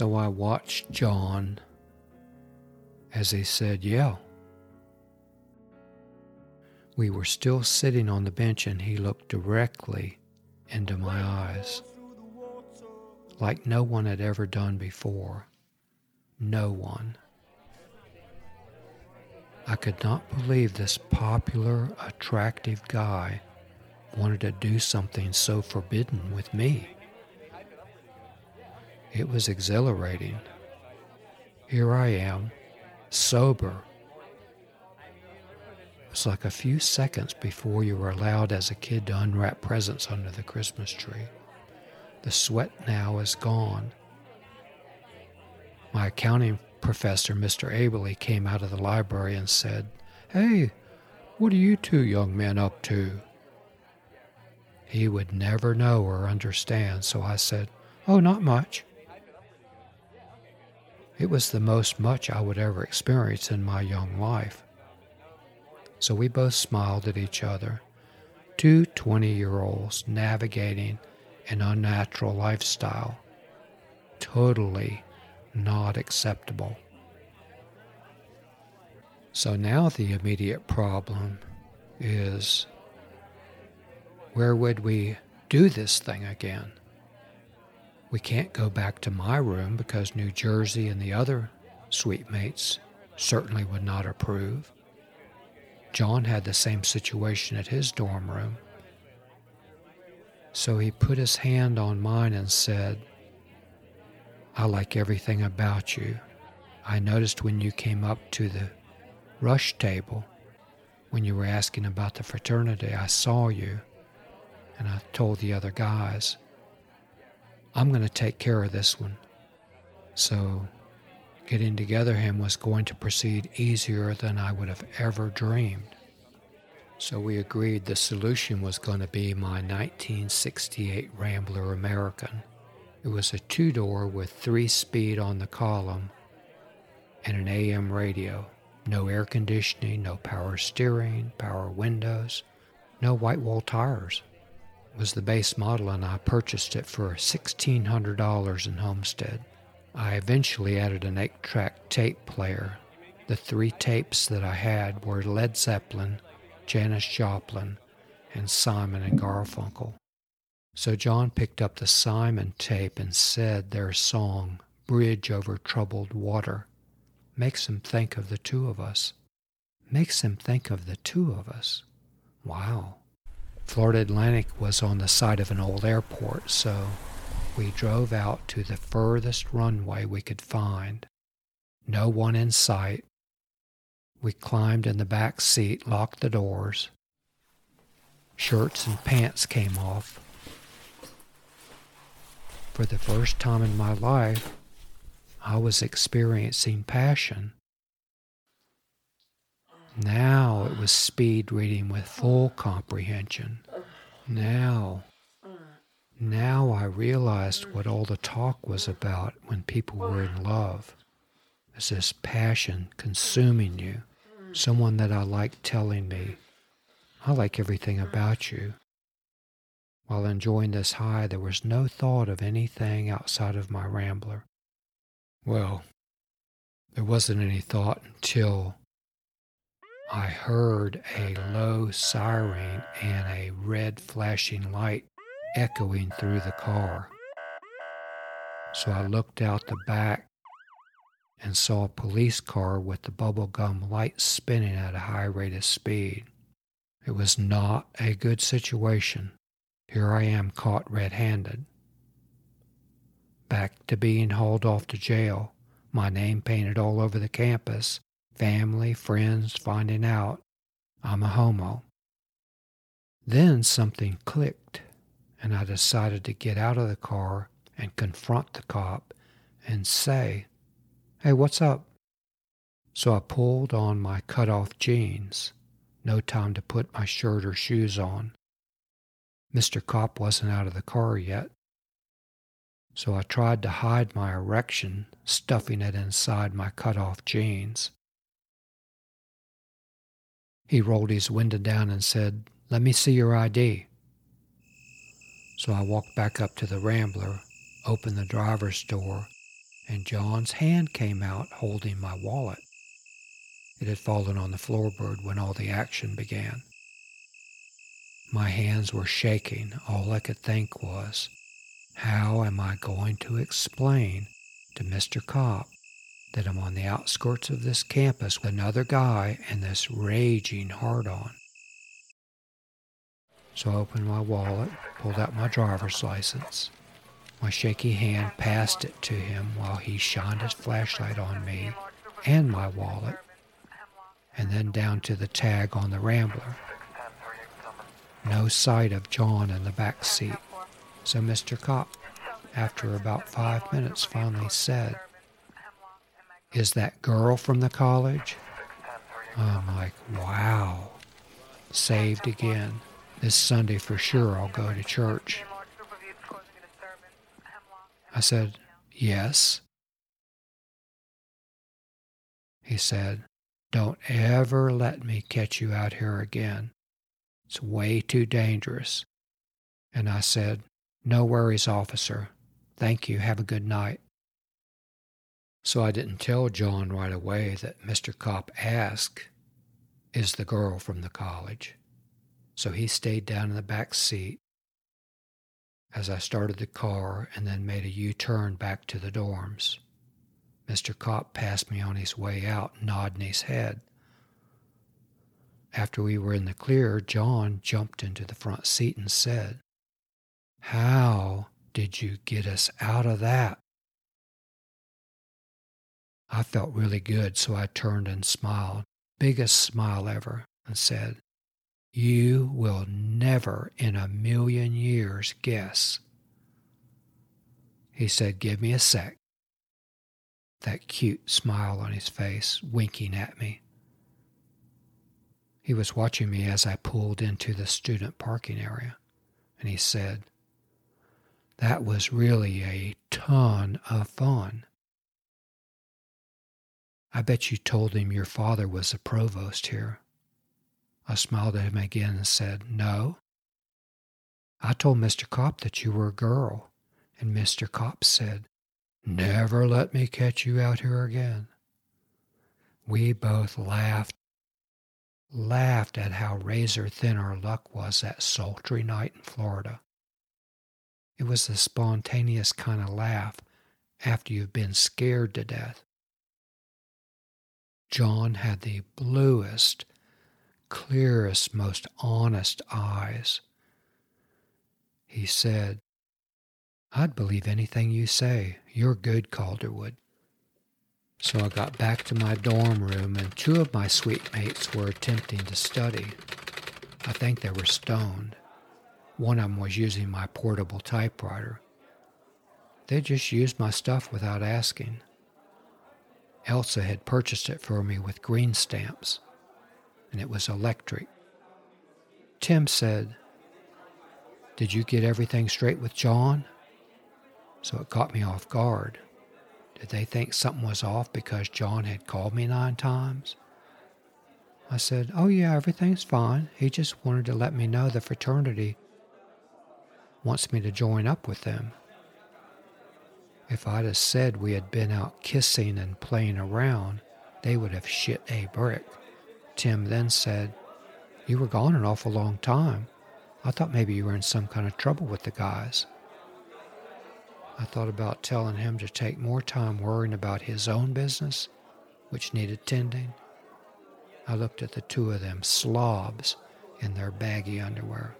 So I watched John as he said, Yeah. We were still sitting on the bench and he looked directly into my eyes like no one had ever done before. No one. I could not believe this popular, attractive guy wanted to do something so forbidden with me. It was exhilarating. Here I am, sober. It's like a few seconds before you were allowed as a kid to unwrap presents under the Christmas tree. The sweat now is gone. My accounting professor, Mr. Aberly, came out of the library and said, Hey, what are you two young men up to? He would never know or understand, so I said, Oh, not much. It was the most much I would ever experience in my young life. So we both smiled at each other, two 20 year olds navigating an unnatural lifestyle. Totally not acceptable. So now the immediate problem is where would we do this thing again? We can't go back to my room because New Jersey and the other suite mates certainly would not approve. John had the same situation at his dorm room. So he put his hand on mine and said, I like everything about you. I noticed when you came up to the rush table, when you were asking about the fraternity, I saw you. And I told the other guys, I'm going to take care of this one. So getting together him was going to proceed easier than I would have ever dreamed. So we agreed the solution was going to be my 1968 Rambler American. It was a two door with three speed on the column and an AM radio. No air conditioning, no power steering, power windows, no white wall tires. Was the base model, and I purchased it for $1,600 in Homestead. I eventually added an 8 track tape player. The three tapes that I had were Led Zeppelin, Janis Joplin, and Simon and Garfunkel. So John picked up the Simon tape and said their song, Bridge Over Troubled Water, makes him think of the two of us. Makes him think of the two of us. Wow. Florida Atlantic was on the site of an old airport, so we drove out to the furthest runway we could find. No one in sight, we climbed in the back seat, locked the doors. Shirts and pants came off. For the first time in my life, I was experiencing passion. Now it was speed reading with full comprehension. Now, now I realized what all the talk was about when people were in love. It's this passion consuming you someone that I like telling me, I like everything about you. While enjoying this high, there was no thought of anything outside of my rambler. Well, there wasn't any thought until I heard a low siren and a red flashing light echoing through the car. So I looked out the back and saw a police car with the bubblegum lights spinning at a high rate of speed. It was not a good situation. Here I am caught red handed. Back to being hauled off to jail, my name painted all over the campus, family, friends finding out I'm a homo. Then something clicked, and I decided to get out of the car and confront the cop and say, Hey, what's up? So I pulled on my cut off jeans. No time to put my shirt or shoes on. Mr. Cop wasn't out of the car yet. So I tried to hide my erection, stuffing it inside my cut off jeans. He rolled his window down and said, Let me see your ID. So I walked back up to the Rambler, opened the driver's door, and John's hand came out holding my wallet. It had fallen on the floorboard when all the action began. My hands were shaking. All I could think was, how am I going to explain to Mr. Kopp that I'm on the outskirts of this campus with another guy and this raging hard on? So I opened my wallet, pulled out my driver's license. My shaky hand passed it to him while he shined his flashlight on me and my wallet, and then down to the tag on the Rambler. No sight of John in the back seat. So Mr. Kopp, after about five minutes, finally said, Is that girl from the college? I'm like, wow. Saved again. This Sunday for sure I'll go to church. I said, Yes. He said, Don't ever let me catch you out here again. It's way too dangerous. And I said, No worries, officer. Thank you. Have a good night. So I didn't tell John right away that Mr. Kopp asked, Is the girl from the college? So he stayed down in the back seat as I started the car and then made a U turn back to the dorms. Mr. Kopp passed me on his way out, nodding his head. After we were in the clear, John jumped into the front seat and said, How did you get us out of that? I felt really good, so I turned and smiled, biggest smile ever, and said, You will never in a million years guess. He said, Give me a sec. That cute smile on his face, winking at me. He was watching me as I pulled into the student parking area, and he said, That was really a ton of fun. I bet you told him your father was the provost here. I smiled at him again and said, No. I told Mr. Kopp that you were a girl, and Mr. Kopp said, Never let me catch you out here again. We both laughed laughed at how razor thin our luck was that sultry night in Florida. It was the spontaneous kind of laugh after you've been scared to death. John had the bluest, clearest, most honest eyes. He said, I'd believe anything you say. You're good, Calderwood. So I got back to my dorm room, and two of my suite mates were attempting to study. I think they were stoned. One of them was using my portable typewriter. They just used my stuff without asking. Elsa had purchased it for me with green stamps, and it was electric. Tim said, Did you get everything straight with John? So it caught me off guard. Did they think something was off because John had called me nine times? I said, Oh, yeah, everything's fine. He just wanted to let me know the fraternity wants me to join up with them. If I'd have said we had been out kissing and playing around, they would have shit a brick. Tim then said, You were gone an awful long time. I thought maybe you were in some kind of trouble with the guys. I thought about telling him to take more time worrying about his own business, which needed tending. I looked at the two of them slobs in their baggy underwear.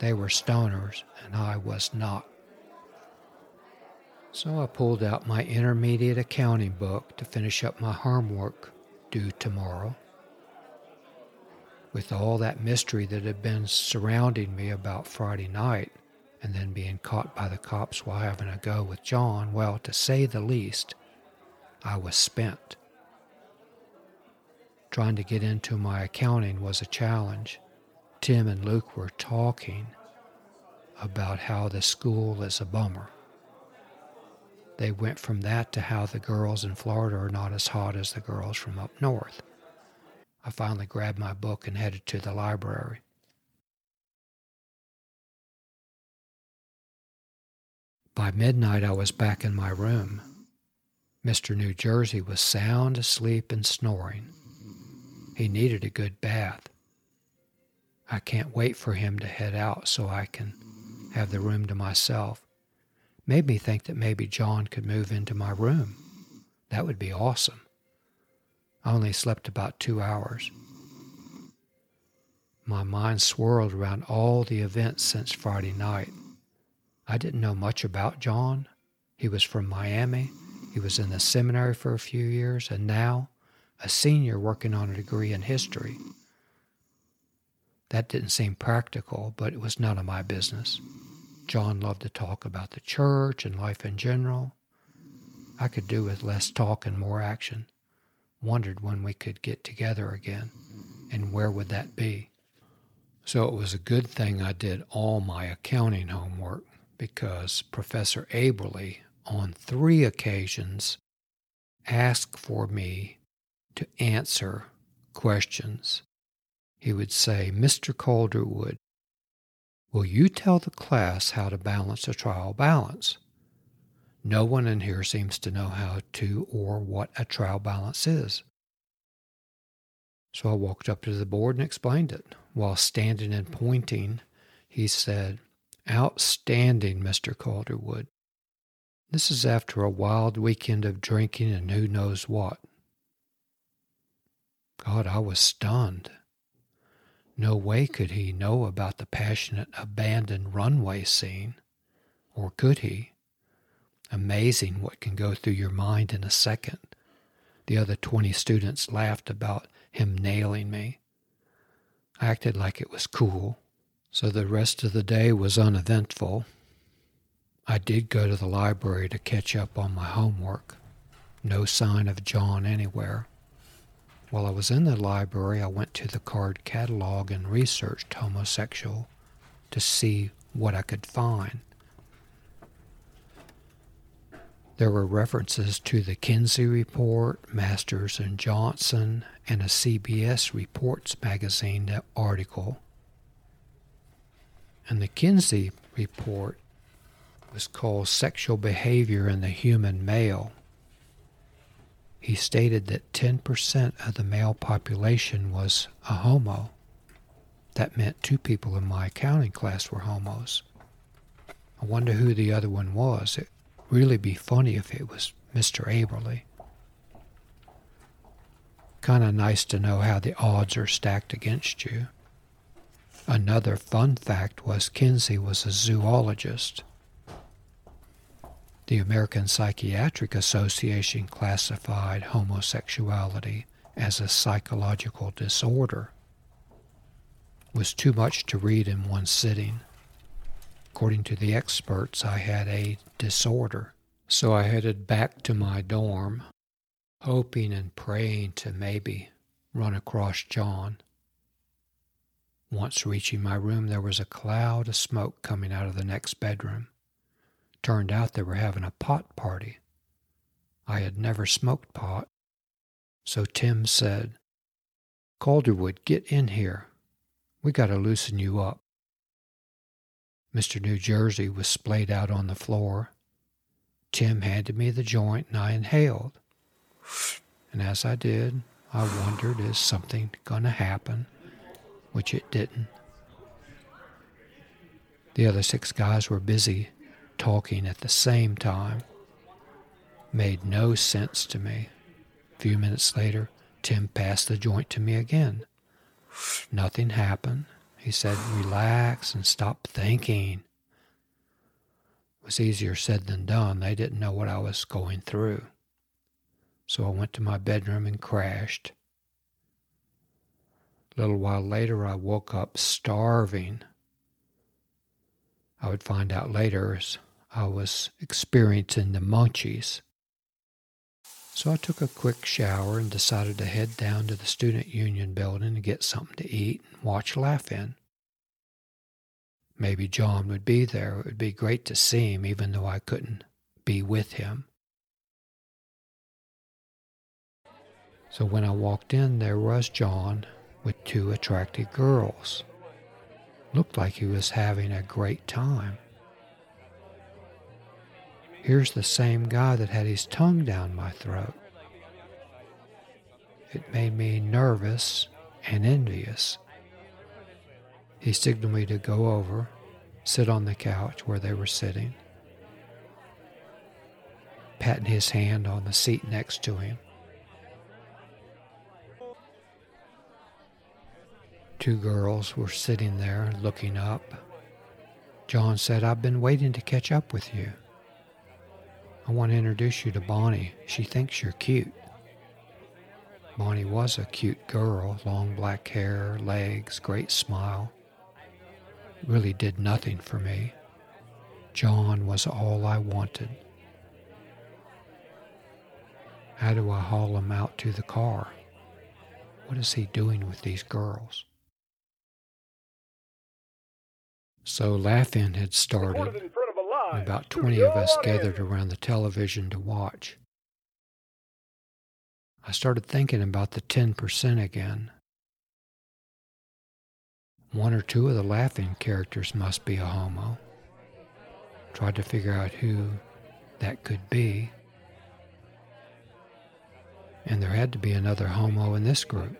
They were stoners, and I was not. So I pulled out my intermediate accounting book to finish up my homework due tomorrow. With all that mystery that had been surrounding me about Friday night, and then being caught by the cops while having a go with John, well, to say the least, I was spent. Trying to get into my accounting was a challenge. Tim and Luke were talking about how the school is a bummer. They went from that to how the girls in Florida are not as hot as the girls from up north. I finally grabbed my book and headed to the library. By midnight, I was back in my room. Mr. New Jersey was sound asleep and snoring. He needed a good bath. I can't wait for him to head out so I can have the room to myself. Made me think that maybe John could move into my room. That would be awesome. I only slept about two hours. My mind swirled around all the events since Friday night. I didn't know much about John. He was from Miami. He was in the seminary for a few years, and now a senior working on a degree in history. That didn't seem practical, but it was none of my business. John loved to talk about the church and life in general. I could do with less talk and more action. Wondered when we could get together again, and where would that be? So it was a good thing I did all my accounting homework because Professor Aberly, on three occasions, asked for me to answer questions. He would say, Mr. Calderwood, will you tell the class how to balance a trial balance? No one in here seems to know how to or what a trial balance is. So I walked up to the board and explained it. While standing and pointing, he said, Outstanding, Mr. Calderwood. This is after a wild weekend of drinking and who knows what. God, I was stunned. No way could he know about the passionate abandoned runway scene. Or could he? Amazing what can go through your mind in a second. The other 20 students laughed about him nailing me. I acted like it was cool, so the rest of the day was uneventful. I did go to the library to catch up on my homework. No sign of John anywhere. While I was in the library, I went to the card catalog and researched homosexual to see what I could find. There were references to the Kinsey Report, Masters and Johnson, and a CBS Reports magazine article. And the Kinsey Report was called Sexual Behavior in the Human Male. He stated that 10% of the male population was a homo. That meant two people in my accounting class were homos. I wonder who the other one was. It'd really be funny if it was Mr. Aberly. Kind of nice to know how the odds are stacked against you. Another fun fact was Kinsey was a zoologist. The American Psychiatric Association classified homosexuality as a psychological disorder. Was too much to read in one sitting. According to the experts, I had a disorder. So I headed back to my dorm, hoping and praying to maybe run across John. Once reaching my room, there was a cloud of smoke coming out of the next bedroom. Turned out they were having a pot party. I had never smoked pot. So Tim said, Calderwood, get in here. We got to loosen you up. Mr. New Jersey was splayed out on the floor. Tim handed me the joint and I inhaled. And as I did, I wondered, is something going to happen? Which it didn't. The other six guys were busy talking at the same time. Made no sense to me. A few minutes later, Tim passed the joint to me again. Nothing happened. He said, relax and stop thinking. It was easier said than done. They didn't know what I was going through. So I went to my bedroom and crashed. A little while later, I woke up starving. I would find out later I was experiencing the munchies. So I took a quick shower and decided to head down to the Student Union building to get something to eat and watch Laugh-In. Maybe John would be there. It would be great to see him, even though I couldn't be with him. So when I walked in, there was John with two attractive girls. Looked like he was having a great time. Here's the same guy that had his tongue down my throat. It made me nervous and envious. He signaled me to go over, sit on the couch where they were sitting, patting his hand on the seat next to him. Two girls were sitting there looking up. John said, I've been waiting to catch up with you. I want to introduce you to Bonnie. She thinks you're cute. Bonnie was a cute girl, long black hair, legs, great smile. Really did nothing for me. John was all I wanted. How do I haul him out to the car? What is he doing with these girls? So Laugh-In had started, and about 20 of us gathered around the television to watch. I started thinking about the 10% again. One or two of the Laugh-In characters must be a homo. Tried to figure out who that could be. And there had to be another homo in this group,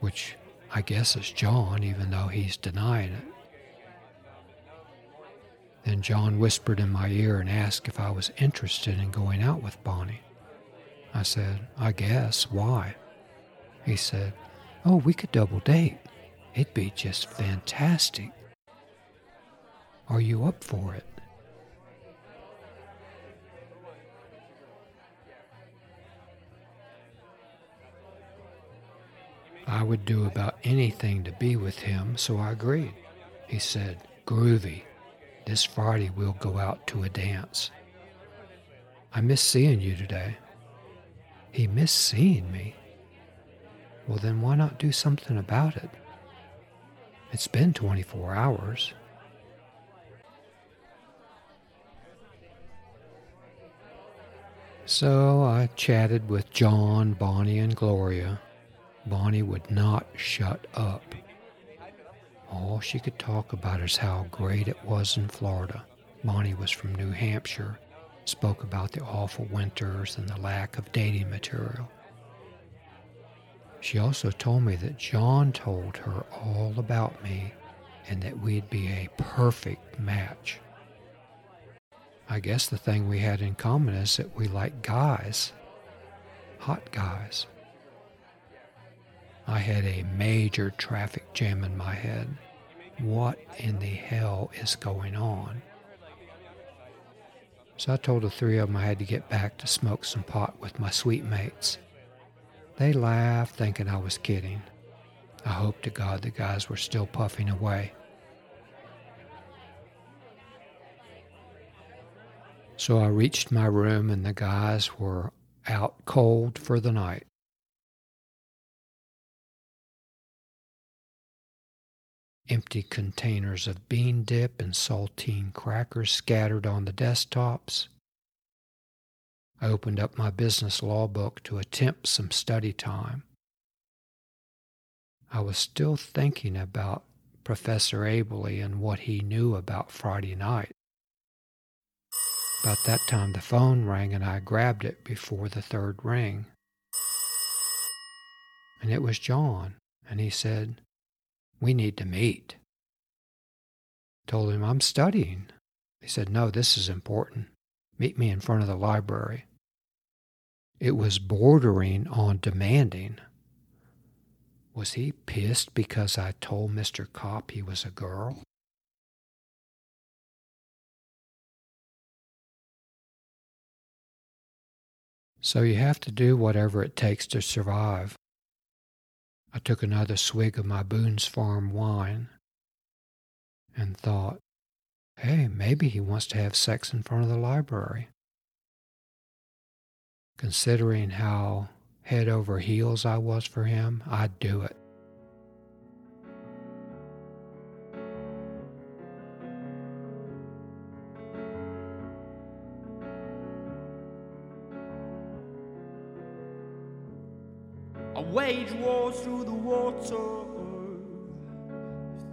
which I guess is John, even though he's denying it. Then John whispered in my ear and asked if I was interested in going out with Bonnie. I said, I guess. Why? He said, Oh, we could double date. It'd be just fantastic. Are you up for it? I would do about anything to be with him, so I agreed. He said, Groovy. This Friday we'll go out to a dance. I miss seeing you today. He missed seeing me. Well, then why not do something about it? It's been 24 hours. So I chatted with John, Bonnie, and Gloria. Bonnie would not shut up. All she could talk about is how great it was in Florida. Bonnie was from New Hampshire spoke about the awful winters and the lack of dating material. She also told me that John told her all about me and that we'd be a perfect match. I guess the thing we had in common is that we like guys, hot guys. I had a major traffic jam in my head. What in the hell is going on? So I told the three of them I had to get back to smoke some pot with my suite mates. They laughed, thinking I was kidding. I hope to God the guys were still puffing away. So I reached my room and the guys were out cold for the night. Empty containers of bean dip and saltine crackers scattered on the desktops. I opened up my business law book to attempt some study time. I was still thinking about Professor Aberly and what he knew about Friday night. About that time, the phone rang and I grabbed it before the third ring. And it was John, and he said, we need to meet. Told him, I'm studying. He said, No, this is important. Meet me in front of the library. It was bordering on demanding. Was he pissed because I told Mr. Kopp he was a girl? So you have to do whatever it takes to survive. I took another swig of my Boone's Farm wine and thought, hey, maybe he wants to have sex in front of the library. Considering how head over heels I was for him, I'd do it. Wage war through the water.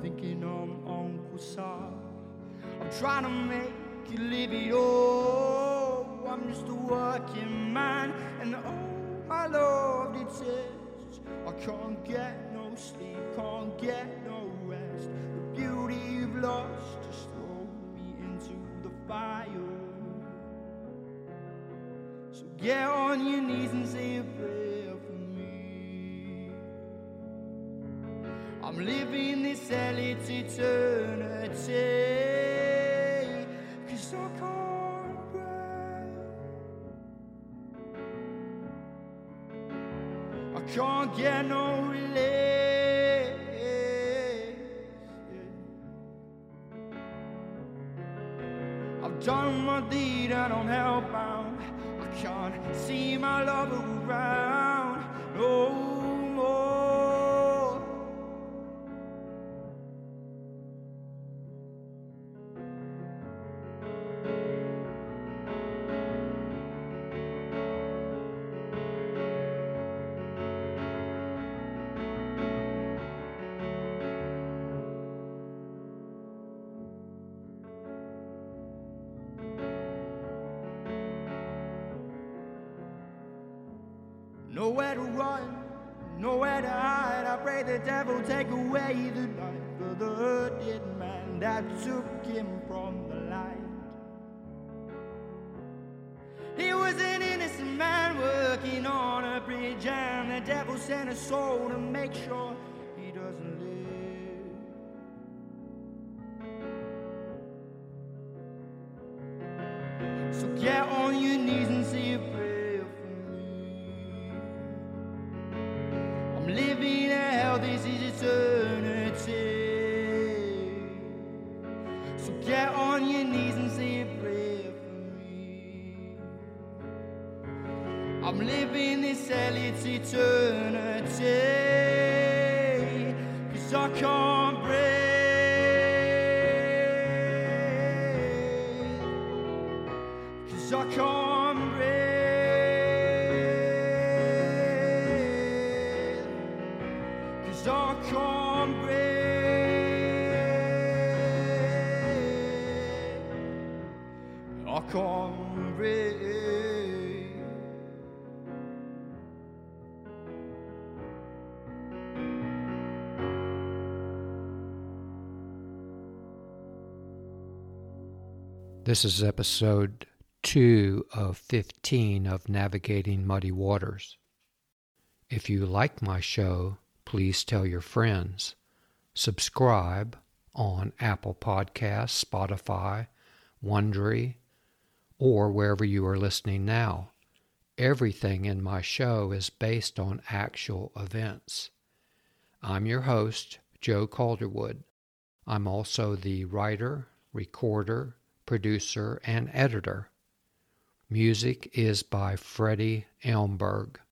Thinking of Uncle Sam. I'm trying to make could live it all. I'm just a working man, and oh, my lord, it says I can't get no sleep, can't get no rest. The beauty you've lost just throw me into the fire. So get on your knees and say living this hell, it's eternity. Cause I can't breathe. I can't get no relief. I've done my deed and I'm hellbound. I can't see my lover around no Nowhere to run, nowhere to hide. I pray the devil take away the night for the hurted man that took him from the light. He was an innocent man working on a bridge, and the devil sent a soul to make sure this is eternity. So get on your knees and say a prayer for me. I'm living this hell, it's eternity. Cause I can't This is episode 2 of 15 of Navigating Muddy Waters. If you like my show, please tell your friends. Subscribe on Apple Podcasts, Spotify, Wondery, or wherever you are listening now. Everything in my show is based on actual events. I'm your host, Joe Calderwood. I'm also the writer, recorder, producer, and editor. Music is by Freddie Elmberg.